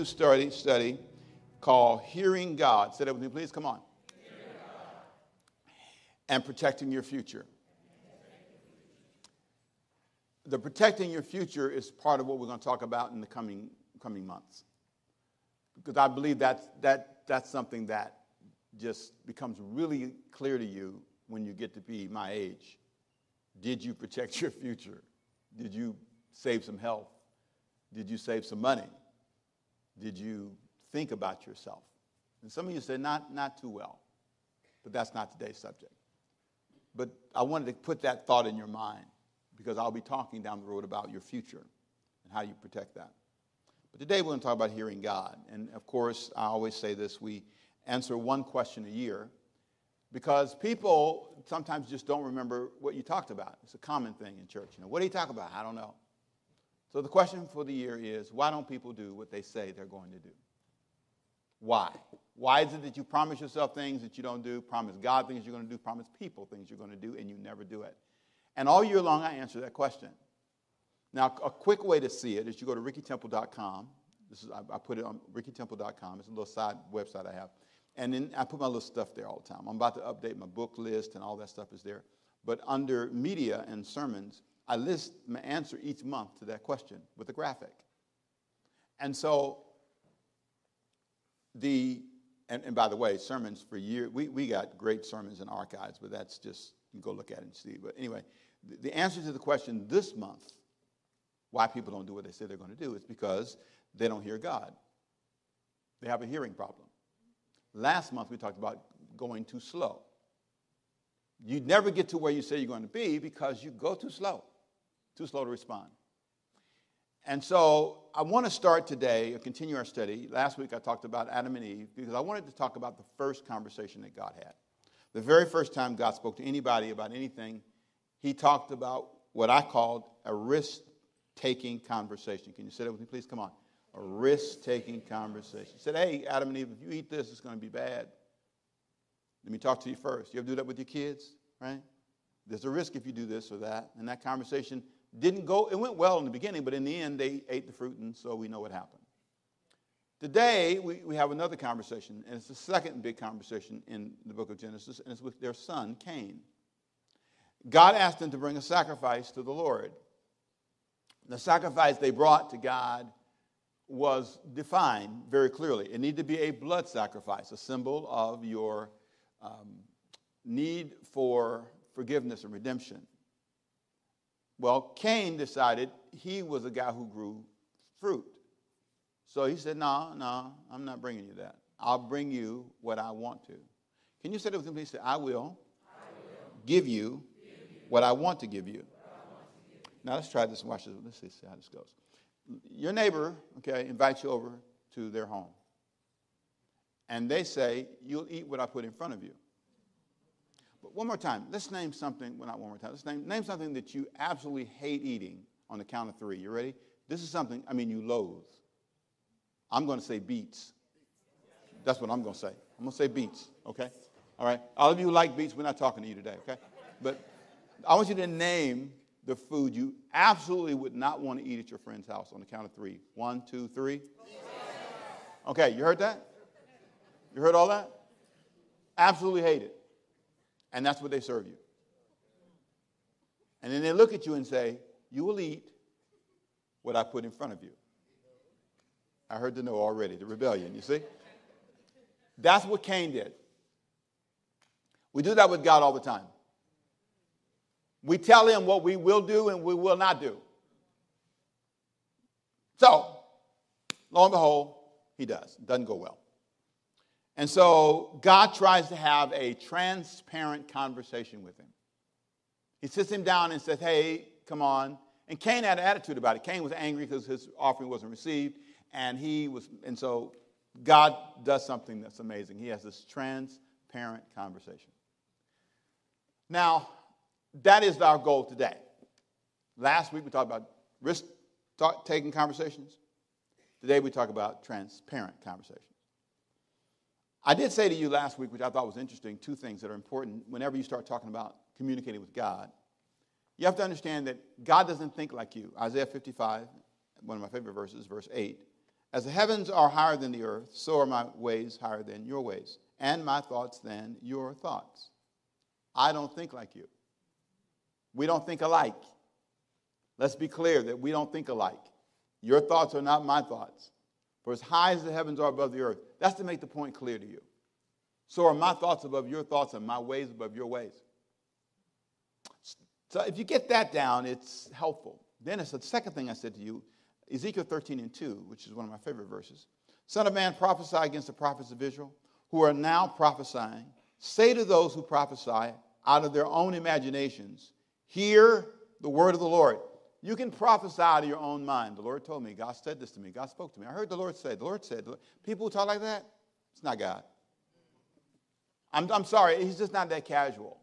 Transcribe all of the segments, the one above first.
new study, study called Hearing God. Say that with me, please. Come on. And protecting your future. The protecting your future is part of what we're going to talk about in the coming, coming months. Because I believe that's, that, that's something that just becomes really clear to you when you get to be my age. Did you protect your future? Did you save some health? Did you save some money? Did you think about yourself? And some of you said, not, not too well. But that's not today's subject. But I wanted to put that thought in your mind because I'll be talking down the road about your future and how you protect that. But today we're going to talk about hearing God. And of course, I always say this we answer one question a year because people sometimes just don't remember what you talked about. It's a common thing in church. You know, what do you talk about? I don't know. So the question for the year is why don't people do what they say they're going to do? Why? Why is it that you promise yourself things that you don't do, promise God things you're going to do, promise people things you're going to do, and you never do it? And all year long, I answer that question. Now, a quick way to see it is you go to rickytemple.com. This is, I, I put it on rickytemple.com. It's a little side website I have. And then I put my little stuff there all the time. I'm about to update my book list, and all that stuff is there. But under media and sermons, I list my answer each month to that question with a graphic. And so the and, and by the way, sermons for years, we, we got great sermons in archives, but that's just, you go look at it and see. But anyway, the, the answer to the question this month, why people don't do what they say they're going to do, is because they don't hear God. They have a hearing problem. Last month we talked about going too slow. You never get to where you say you're going to be because you go too slow, too slow to respond. And so I want to start today, continue our study. Last week I talked about Adam and Eve because I wanted to talk about the first conversation that God had. The very first time God spoke to anybody about anything, he talked about what I called a risk taking conversation. Can you say that with me, please? Come on. A risk taking conversation. He said, Hey, Adam and Eve, if you eat this, it's going to be bad. Let me talk to you first. You ever do that with your kids, right? There's a risk if you do this or that. And that conversation didn't go, it went well in the beginning, but in the end, they ate the fruit, and so we know what happened. Today, we, we have another conversation, and it's the second big conversation in the book of Genesis, and it's with their son, Cain. God asked them to bring a sacrifice to the Lord. The sacrifice they brought to God was defined very clearly. It needed to be a blood sacrifice, a symbol of your um, need for forgiveness and redemption. Well, Cain decided he was a guy who grew fruit. So he said, No, no, I'm not bringing you that. I'll bring you what I want to. Can you say that with me? I will, I will give, you give you what I want to give you. Now let's try this and watch this. Let's see how this goes. Your neighbor, okay, invites you over to their home. And they say, You'll eat what I put in front of you. But one more time, let's name something, well, not one more time, let's name, name something that you absolutely hate eating on the count of three. You ready? This is something, I mean, you loathe. I'm going to say beets. That's what I'm going to say. I'm going to say beets, okay? All right? All of you who like beets, we're not talking to you today, okay? But I want you to name the food you absolutely would not want to eat at your friend's house on the count of three. One, two, three. Okay, you heard that? You heard all that? Absolutely hate it. And that's what they serve you. And then they look at you and say, You will eat what I put in front of you. I heard the no already, the rebellion, you see? That's what Cain did. We do that with God all the time. We tell him what we will do and we will not do. So, lo and behold, he does. Doesn't go well. And so God tries to have a transparent conversation with him. He sits him down and says, Hey, come on. And Cain had an attitude about it. Cain was angry because his offering wasn't received. And he was, and so God does something that's amazing. He has this transparent conversation. Now, that is our goal today. Last week we talked about risk taking conversations. Today we talk about transparent conversations. I did say to you last week, which I thought was interesting, two things that are important whenever you start talking about communicating with God. You have to understand that God doesn't think like you. Isaiah 55, one of my favorite verses, verse 8. As the heavens are higher than the earth, so are my ways higher than your ways, and my thoughts than your thoughts. I don't think like you. We don't think alike. Let's be clear that we don't think alike. Your thoughts are not my thoughts. For as high as the heavens are above the earth, that's to make the point clear to you. So are my thoughts above your thoughts and my ways above your ways. So if you get that down, it's helpful. Then it's the second thing I said to you Ezekiel 13 and 2, which is one of my favorite verses. Son of man, prophesy against the prophets of Israel who are now prophesying. Say to those who prophesy out of their own imaginations, Hear the word of the Lord. You can prophesy out of your own mind. The Lord told me, God said this to me, God spoke to me. I heard the Lord say, the Lord said, people who talk like that, it's not God. I'm, I'm sorry, he's just not that casual.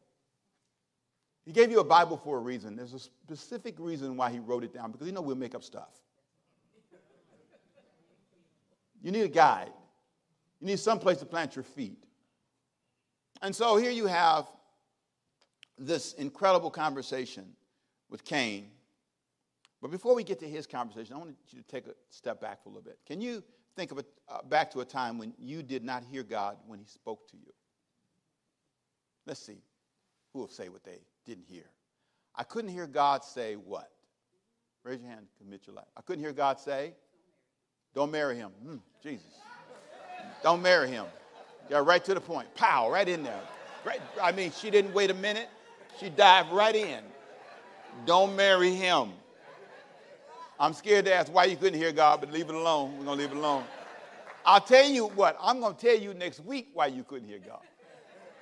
He gave you a Bible for a reason. There's a specific reason why he wrote it down because you know we'll make up stuff. You need a guide. You need some place to plant your feet. And so here you have this incredible conversation with Cain. But before we get to his conversation, I want you to take a step back for a little bit. Can you think of it uh, back to a time when you did not hear God when he spoke to you? Let's see. Who will say what they didn't hear? I couldn't hear God say what? Raise your hand, commit your life. I couldn't hear God say, don't marry him. Mm, Jesus. Don't marry him. Got right to the point. Pow, right in there. Right, I mean, she didn't wait a minute. She dived right in. Don't marry him. I'm scared to ask why you couldn't hear God, but leave it alone. We're going to leave it alone. I'll tell you what, I'm going to tell you next week why you couldn't hear God.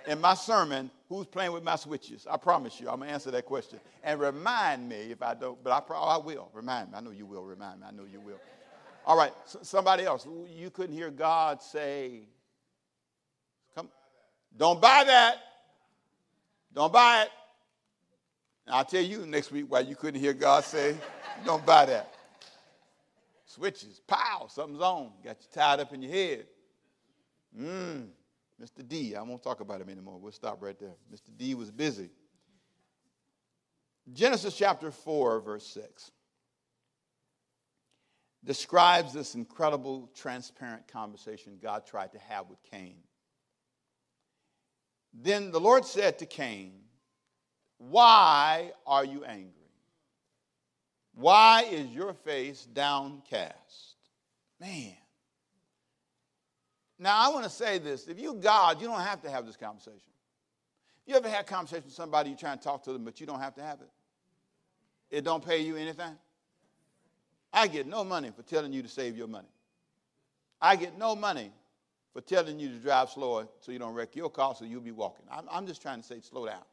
In my sermon, who's playing with my switches? I promise you, I'm going to answer that question. And remind me if I don't, but I, probably, oh, I will. Remind me. I know you will remind me. I know you will. All right, somebody else. You couldn't hear God say, Come, don't buy that. Don't buy it. And I'll tell you next week why you couldn't hear God say, don't buy that. Switches, pow, something's on. Got you tied up in your head. Mmm, Mr. D, I won't talk about him anymore. We'll stop right there. Mr. D was busy. Genesis chapter 4, verse 6 describes this incredible, transparent conversation God tried to have with Cain. Then the Lord said to Cain, Why are you angry? Why is your face downcast? Man. Now, I want to say this. If you God, you don't have to have this conversation. You ever had a conversation with somebody, you're trying to talk to them, but you don't have to have it? It don't pay you anything? I get no money for telling you to save your money. I get no money for telling you to drive slower so you don't wreck your car so you'll be walking. I'm, I'm just trying to say, slow down.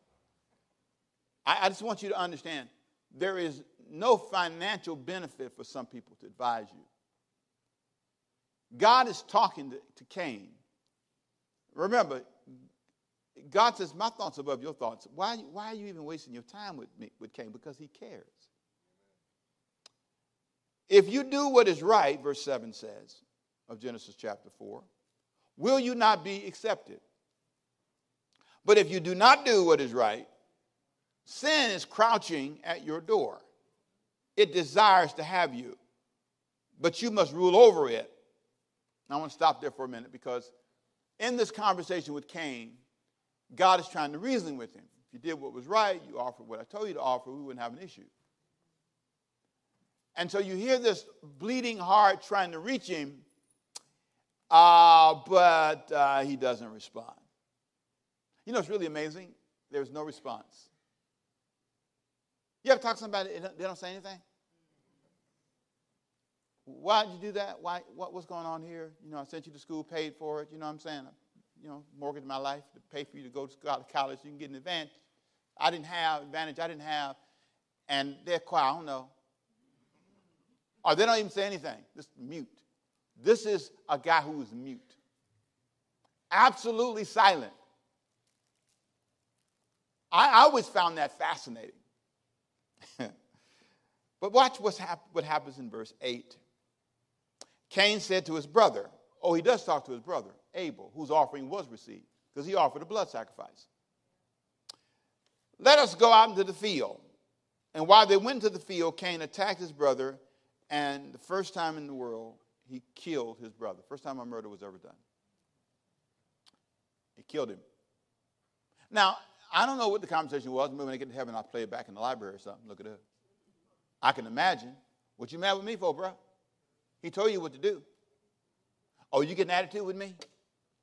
I, I just want you to understand there is no financial benefit for some people to advise you. God is talking to, to Cain. Remember, God says, My thoughts above your thoughts. Why, why are you even wasting your time with me with Cain? Because he cares. If you do what is right, verse 7 says of Genesis chapter 4, will you not be accepted? But if you do not do what is right, sin is crouching at your door. It desires to have you, but you must rule over it. I want to stop there for a minute because in this conversation with Cain, God is trying to reason with him. If you did what was right, you offered what I told you to offer, we wouldn't have an issue. And so you hear this bleeding heart trying to reach him, uh, but uh, he doesn't respond. You know it's really amazing? There's no response. You ever talk to somebody, they don't say anything? Why did you do that? Why, what, what's going on here? You know, I sent you to school, paid for it. You know what I'm saying? You know, mortgaged my life to pay for you to go to college. You can get an advantage. I didn't have advantage. I didn't have. And they're quiet. I don't know. Or they don't even say anything, just mute. This is a guy who is mute, absolutely silent. I, I always found that fascinating. But watch hap- what happens in verse 8. Cain said to his brother, Oh, he does talk to his brother, Abel, whose offering was received, because he offered a blood sacrifice. Let us go out into the field. And while they went to the field, Cain attacked his brother and the first time in the world, he killed his brother. First time a murder was ever done. He killed him. Now, I don't know what the conversation was. Maybe when I get to heaven, I'll play it back in the library or something. Look it up. I can imagine. What you mad with me for, bro? He told you what to do. Oh, you get an attitude with me?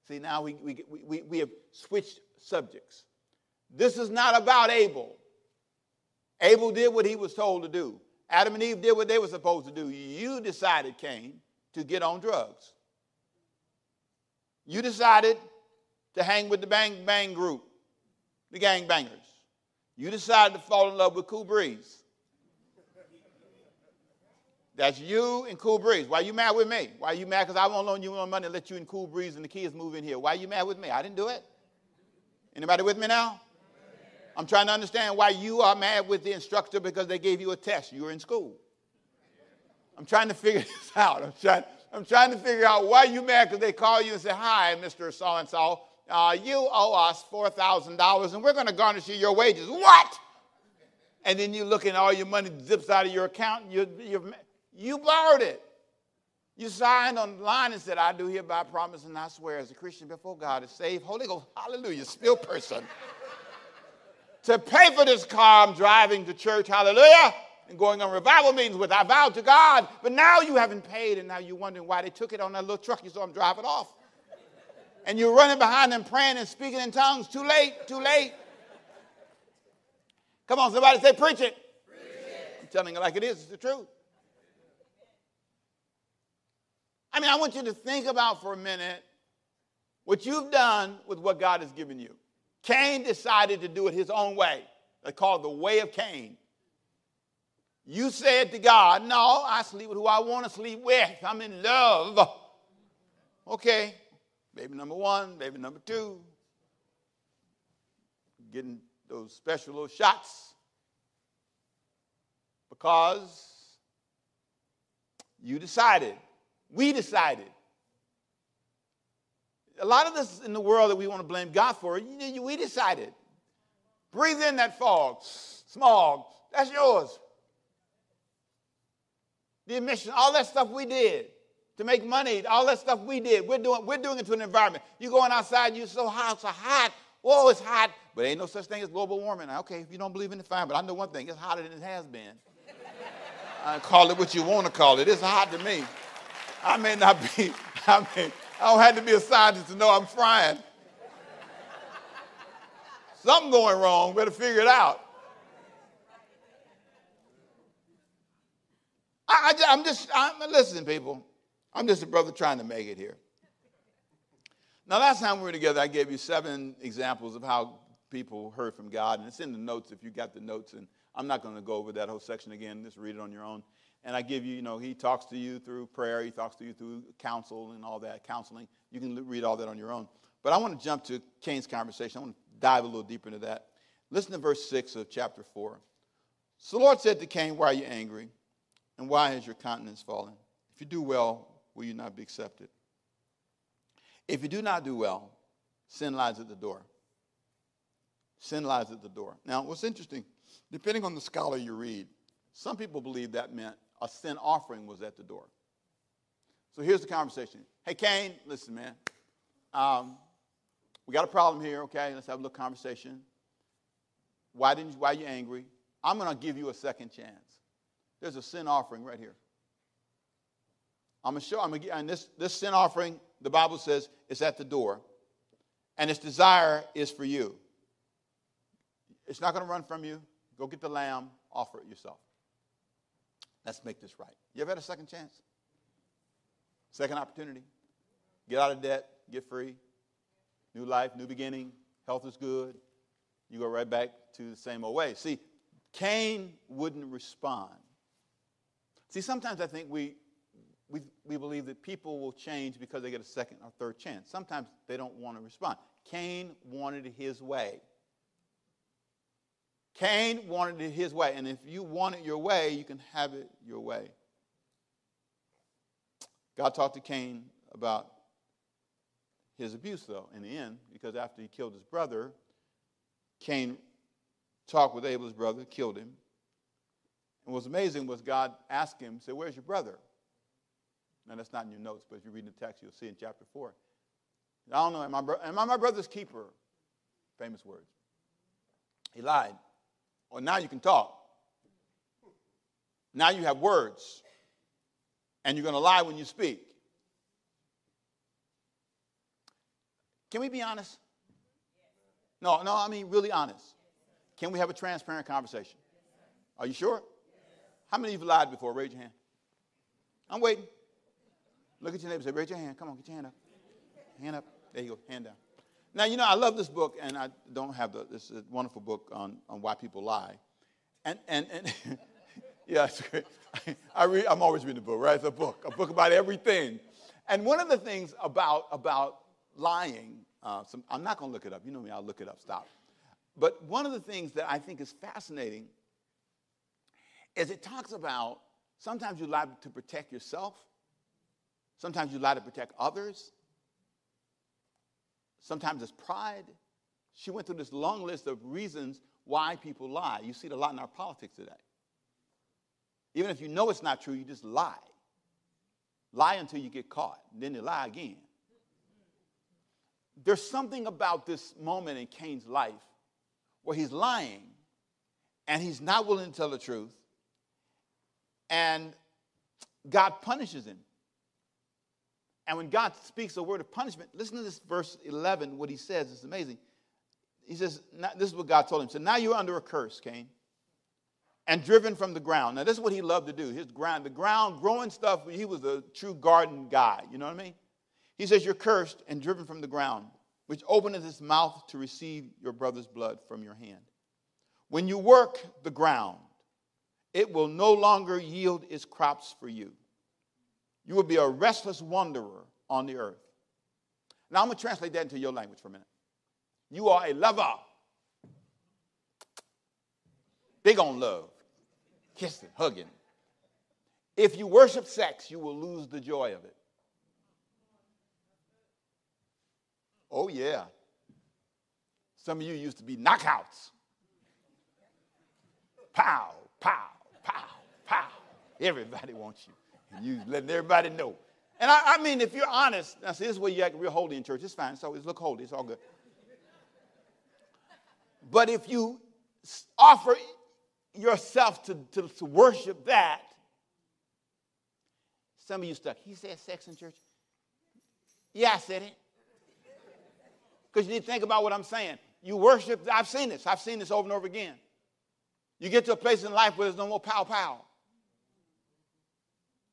See, now we, we, we, we have switched subjects. This is not about Abel. Abel did what he was told to do. Adam and Eve did what they were supposed to do. You decided, Cain, to get on drugs. You decided to hang with the Bang Bang group, the gang bangers. You decided to fall in love with Cool Breeze. That's you and Cool Breeze. Why you mad with me? Why you mad? Because I won't loan you more money and let you and Cool Breeze and the kids move in here. Why you mad with me? I didn't do it. Anybody with me now? I'm trying to understand why you are mad with the instructor because they gave you a test. You were in school. I'm trying to figure this out. I'm trying, I'm trying to figure out why you mad because they call you and say, Hi, Mr. So and so. Uh, you owe us $4,000 and we're going to garnish you your wages. What? And then you look and all your money zips out of your account. You're, you're, you borrowed it. You signed on the line and said, I do hereby promise and I swear as a Christian before God is saved, Holy Ghost, hallelujah, still person. to pay for this car I'm driving to church, hallelujah, and going on revival meetings with. I vowed to God, but now you haven't paid, and now you're wondering why they took it on that little truck you saw them drive it off. And you're running behind them praying and speaking in tongues. Too late, too late. Come on, somebody say, preach it. Preach it. I'm telling you like it is, it's the truth. I mean, I want you to think about for a minute what you've done with what God has given you. Cain decided to do it his own way. They call it the way of Cain. You said to God, No, I sleep with who I want to sleep with. I'm in love. Okay, baby number one, baby number two. Getting those special little shots because you decided we decided. A lot of this in the world that we want to blame God for, we decided. Breathe in that fog, smog, that's yours. The emission, all that stuff we did to make money, all that stuff we did, we're doing, we're doing it to an environment. You're going outside, you're so hot, so hot. Whoa, it's hot. But ain't no such thing as global warming. Okay, if you don't believe in it, fine. But I know one thing, it's hotter than it has been. I call it what you want to call it. It's hot to me. I may not be, I mean, I don't have to be a scientist to know I'm frying. Something going wrong, better figure it out. I, am just, I'm, listen, people, I'm just a brother trying to make it here. Now, last time we were together, I gave you seven examples of how people heard from God, and it's in the notes if you got the notes, and I'm not going to go over that whole section again, just read it on your own and I give you, you know, he talks to you through prayer, he talks to you through counsel and all that, counseling. You can read all that on your own. But I want to jump to Cain's conversation. I want to dive a little deeper into that. Listen to verse 6 of chapter 4. So the Lord said to Cain, Why are you angry? And why has your countenance fallen? If you do well, will you not be accepted? If you do not do well, sin lies at the door. Sin lies at the door. Now, what's interesting, depending on the scholar you read, some people believe that meant a sin offering was at the door. So here's the conversation. Hey, Cain, listen, man. Um, we got a problem here, okay? Let's have a little conversation. Why didn't you, why are you angry? I'm going to give you a second chance. There's a sin offering right here. I'm going to show, I'm going to, and this, this sin offering, the Bible says, is at the door. And its desire is for you. It's not going to run from you. Go get the lamb, offer it yourself. Let's make this right. You ever had a second chance? Second opportunity. Get out of debt, get free. New life, new beginning. Health is good. You go right back to the same old way. See, Cain wouldn't respond. See, sometimes I think we, we, we believe that people will change because they get a second or third chance. Sometimes they don't want to respond. Cain wanted his way. Cain wanted it his way. And if you want it your way, you can have it your way. God talked to Cain about his abuse, though, in the end, because after he killed his brother, Cain talked with Abel's brother, killed him. And what's amazing was God asked him, said, Where's your brother? Now, that's not in your notes, but if you read the text, you'll see in chapter 4. I don't know, am I, am I my brother's keeper? Famous words. He lied. Well, now you can talk. Now you have words. And you're going to lie when you speak. Can we be honest? No, no, I mean really honest. Can we have a transparent conversation? Are you sure? How many of you lied before? Raise your hand. I'm waiting. Look at your neighbor. Say, raise your hand. Come on, get your hand up. Hand up. There you go. Hand down. Now, you know, I love this book, and I don't have the, this is a wonderful book on, on why people lie. And, and, and yeah, it's great. I read, I'm always reading a book, right? It's a book, a book about everything. And one of the things about, about lying, uh, some, I'm not going to look it up. You know me, I'll look it up. Stop. But one of the things that I think is fascinating is it talks about sometimes you lie to protect yourself, sometimes you lie to protect others, sometimes it's pride. She went through this long list of reasons why people lie. You see it a lot in our politics today. Even if you know it's not true, you just lie. Lie until you get caught, then you lie again. There's something about this moment in Cain's life where he's lying and he's not willing to tell the truth, and God punishes him. And when God speaks a word of punishment, listen to this verse 11, what he says. It's amazing. He says, This is what God told him. Said, Now you're under a curse, Cain, and driven from the ground. Now, this is what he loved to do. His ground, the ground, growing stuff, he was a true garden guy. You know what I mean? He says, You're cursed and driven from the ground, which openeth its mouth to receive your brother's blood from your hand. When you work the ground, it will no longer yield its crops for you. You will be a restless wanderer on the earth. Now, I'm going to translate that into your language for a minute. You are a lover. Big on love, kissing, hugging. If you worship sex, you will lose the joy of it. Oh, yeah. Some of you used to be knockouts. Pow, pow, pow, pow. Everybody wants you. You letting everybody know. And I, I mean, if you're honest, now see, this is where you act real holy in church. It's fine. So it's look holy. It's all good. But if you offer yourself to, to, to worship that, some of you stuck. He said sex in church. Yeah, I said it. Because you need to think about what I'm saying. You worship, I've seen this. I've seen this over and over again. You get to a place in life where there's no more pow pow.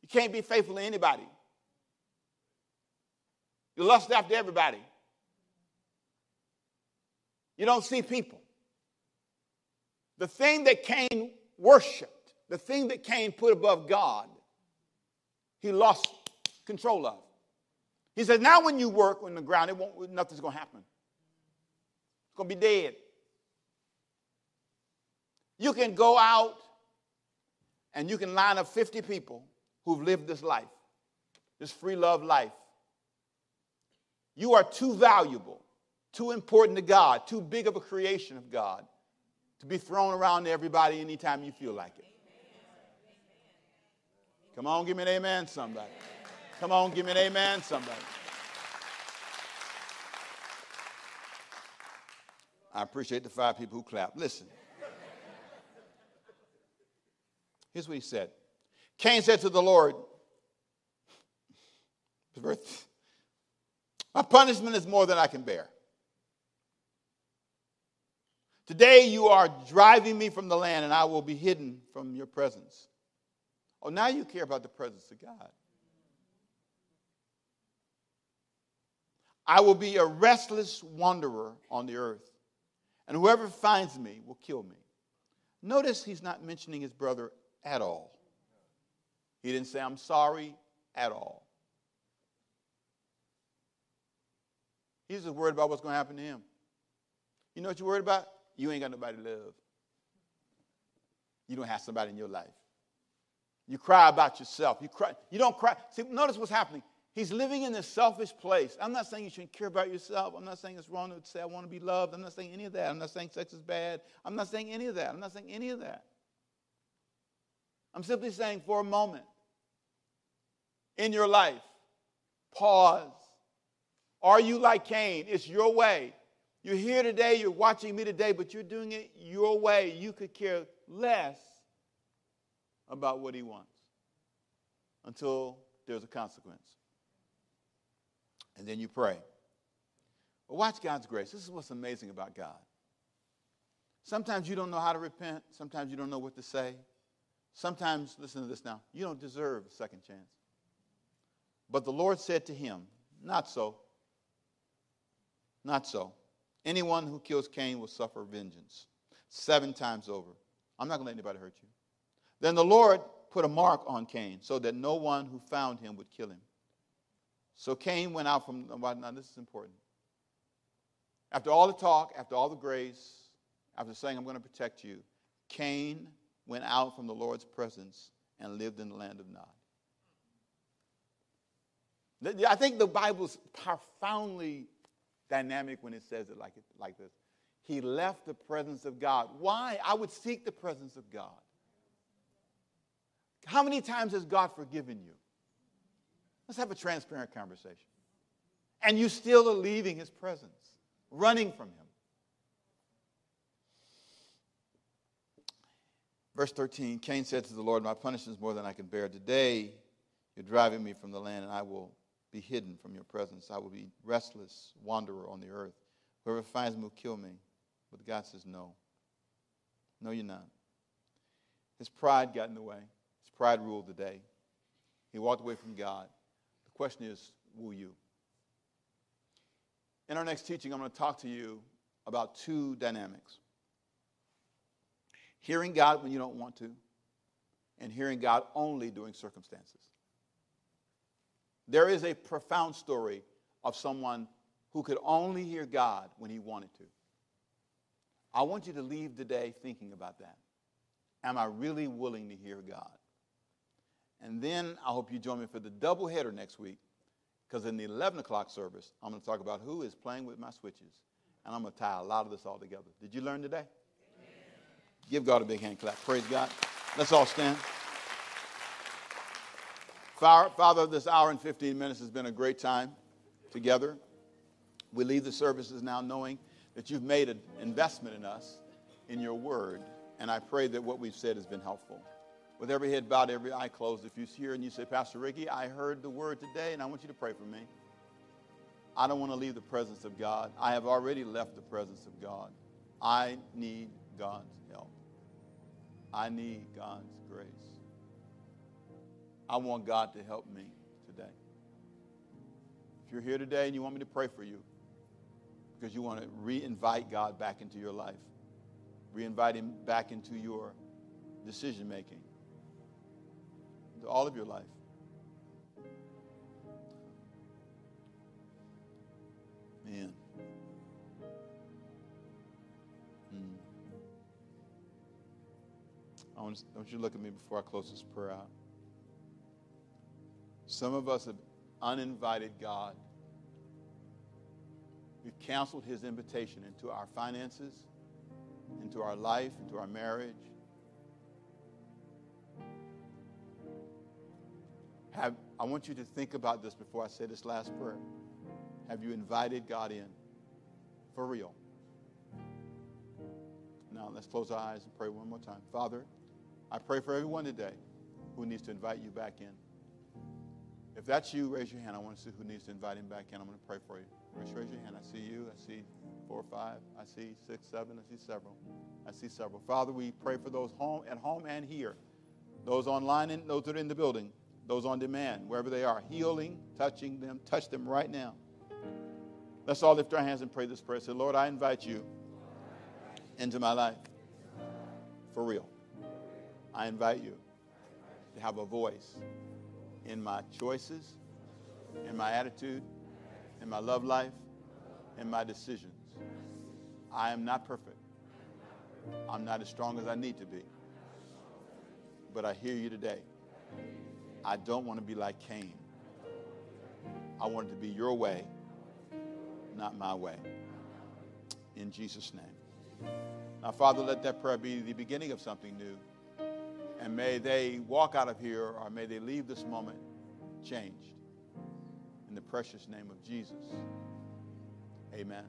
You can't be faithful to anybody. You lust after everybody. You don't see people. The thing that Cain worshiped, the thing that Cain put above God, he lost control of. He said, now when you work on the ground, it won't, nothing's going to happen. It's going to be dead. You can go out and you can line up 50 people who've lived this life, this free love life. You are too valuable, too important to God, too big of a creation of God to be thrown around to everybody anytime you feel like it. Come on, give me an amen, somebody. Come on, give me an amen, somebody. I appreciate the five people who clap. Listen. Here's what he said Cain said to the Lord, My punishment is more than I can bear. Today you are driving me from the land, and I will be hidden from your presence. Oh, now you care about the presence of God. I will be a restless wanderer on the earth, and whoever finds me will kill me. Notice he's not mentioning his brother at all. He didn't say, I'm sorry at all. He's just worried about what's going to happen to him. You know what you're worried about? You ain't got nobody to love. You don't have somebody in your life. You cry about yourself. You cry. You don't cry. See, notice what's happening. He's living in this selfish place. I'm not saying you shouldn't care about yourself. I'm not saying it's wrong to say I want to be loved. I'm not saying any of that. I'm not saying sex is bad. I'm not saying any of that. I'm not saying any of that. I'm simply saying for a moment, in your life. Pause. Are you like Cain? It's your way. You're here today, you're watching me today, but you're doing it your way. You could care less about what he wants until there's a consequence. And then you pray. But watch God's grace. This is what's amazing about God. Sometimes you don't know how to repent, sometimes you don't know what to say. Sometimes, listen to this now, you don't deserve a second chance. But the Lord said to him, Not so. Not so. Anyone who kills Cain will suffer vengeance seven times over. I'm not going to let anybody hurt you. Then the Lord put a mark on Cain so that no one who found him would kill him. So Cain went out from, now this is important. After all the talk, after all the grace, after saying, I'm going to protect you, Cain went out from the Lord's presence and lived in the land of Nod. I think the Bible's profoundly dynamic when it says it like, it, like this. He left the presence of God. Why? I would seek the presence of God. How many times has God forgiven you? Let's have a transparent conversation. And you still are leaving his presence, running from him. Verse 13 Cain said to the Lord, My punishment is more than I can bear. Today you're driving me from the land, and I will be hidden from your presence. I will be restless wanderer on the earth. Whoever finds me will kill me. But God says, No. No, you're not. His pride got in the way. His pride ruled the day. He walked away from God. The question is, will you? In our next teaching, I'm going to talk to you about two dynamics hearing God when you don't want to, and hearing God only during circumstances. There is a profound story of someone who could only hear God when he wanted to. I want you to leave today thinking about that. Am I really willing to hear God? And then I hope you join me for the double header next week, because in the 11 o'clock service, I'm going to talk about who is playing with my switches. And I'm going to tie a lot of this all together. Did you learn today? Amen. Give God a big hand clap. Praise God. Let's all stand. Father, this hour and 15 minutes has been a great time together. We leave the services now knowing that you've made an investment in us, in your word. And I pray that what we've said has been helpful. With every head bowed, every eye closed, if you're here and you say, Pastor Ricky, I heard the word today and I want you to pray for me. I don't want to leave the presence of God. I have already left the presence of God. I need God's help. I need God's grace. I want God to help me today. If you're here today and you want me to pray for you because you want to re-invite God back into your life, re-invite him back into your decision making, into all of your life. Man. Hmm. Want, I want you to look at me before I close this prayer out. Some of us have uninvited God. We've canceled his invitation into our finances, into our life, into our marriage. Have, I want you to think about this before I say this last prayer. Have you invited God in? For real. Now, let's close our eyes and pray one more time. Father, I pray for everyone today who needs to invite you back in. If that's you, raise your hand. I want to see who needs to invite him back in. I'm going to pray for you. Raise, raise your hand. I see you. I see four or five. I see six, seven. I see several. I see several. Father, we pray for those home at home and here, those online and those that are in the building, those on demand, wherever they are, healing, touching them. Touch them right now. Let's all lift our hands and pray this prayer. Say, Lord, I invite you into my life. For real. I invite you to have a voice in my choices, in my attitude, in my love life, in my decisions. I am not perfect. I'm not as strong as I need to be. But I hear you today. I don't want to be like Cain. I want it to be your way, not my way. In Jesus' name. Now, Father, let that prayer be the beginning of something new. And may they walk out of here or may they leave this moment changed. In the precious name of Jesus. Amen.